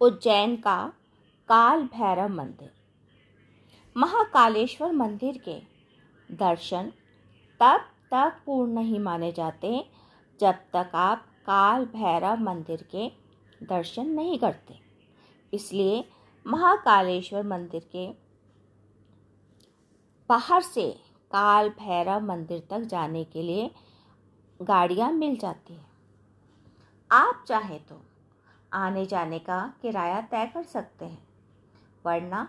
उज्जैन का काल भैरव मंदिर। महाकालेश्वर मंदिर के दर्शन तब तक पूर्ण नहीं माने जाते जब तक आप काल भैरव मंदिर के दर्शन नहीं करते। इसलिए महाकालेश्वर मंदिर के बाहर से काल भैरव मंदिर तक जाने के लिए गाड़ियाँ मिल जाती हैं। आप चाहे तो आने जाने का किराया तय कर सकते हैं, वरना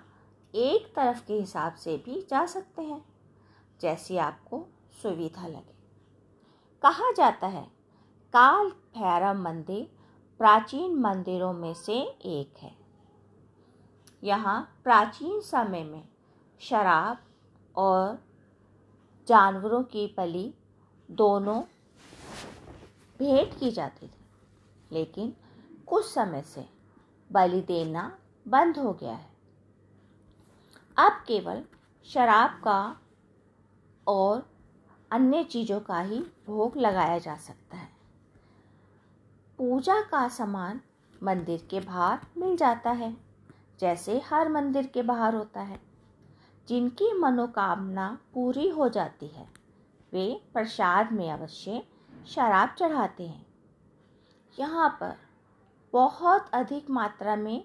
एक तरफ़ के हिसाब से भी जा सकते हैं, जैसी आपको सुविधा लगे। कहा जाता है, काल भैरव मंदिर प्राचीन मंदिरों में से एक है। यहाँ प्राचीन समय में शराब और जानवरों की बलि दोनों भेंट की जाती थी, लेकिन कुछ समय से बलि देना बंद हो गया है। अब केवल शराब का और अन्य चीज़ों का ही भोग लगाया जा सकता है। पूजा का सामान मंदिर के बाहर मिल जाता है, जैसे हर मंदिर के बाहर होता है। जिनकी मनोकामना पूरी हो जाती है, वे प्रसाद में अवश्य शराब चढ़ाते हैं। यहाँ पर बहुत अधिक मात्रा में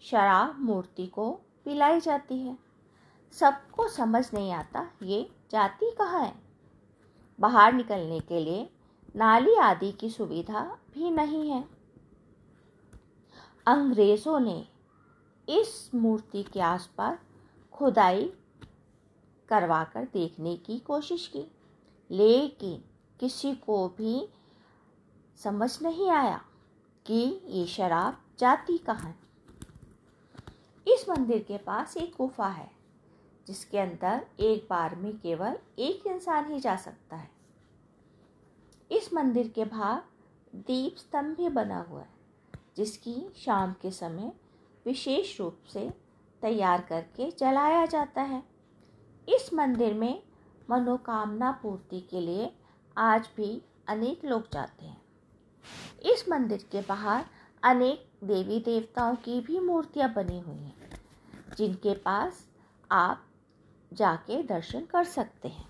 शराब मूर्ति को पिलाई जाती है। सबको समझ नहीं आता ये जाति कहाँ है। बाहर निकलने के लिए नाली आदि की सुविधा भी नहीं है। अंग्रेज़ों ने इस मूर्ति के आसपास खुदाई करवाकर देखने की कोशिश की, लेकिन किसी को भी समझ नहीं आया। कि ये शराब जाती कहाँ? इस मंदिर के पास एक गुफा है, जिसके अंदर एक बार में केवल एक इंसान ही जा सकता है। इस मंदिर के बाहर दीप स्तंभ भी बना हुआ है, जिसकी शाम के समय विशेष रूप से तैयार करके जलाया जाता है। इस मंदिर में मनोकामना पूर्ति के लिए आज भी अनेक लोग जाते हैं। इस मंदिर के बाहर अनेक देवी देवताओं की भी मूर्तियाँ बनी हुई हैं, जिनके पास आप जाके दर्शन कर सकते हैं।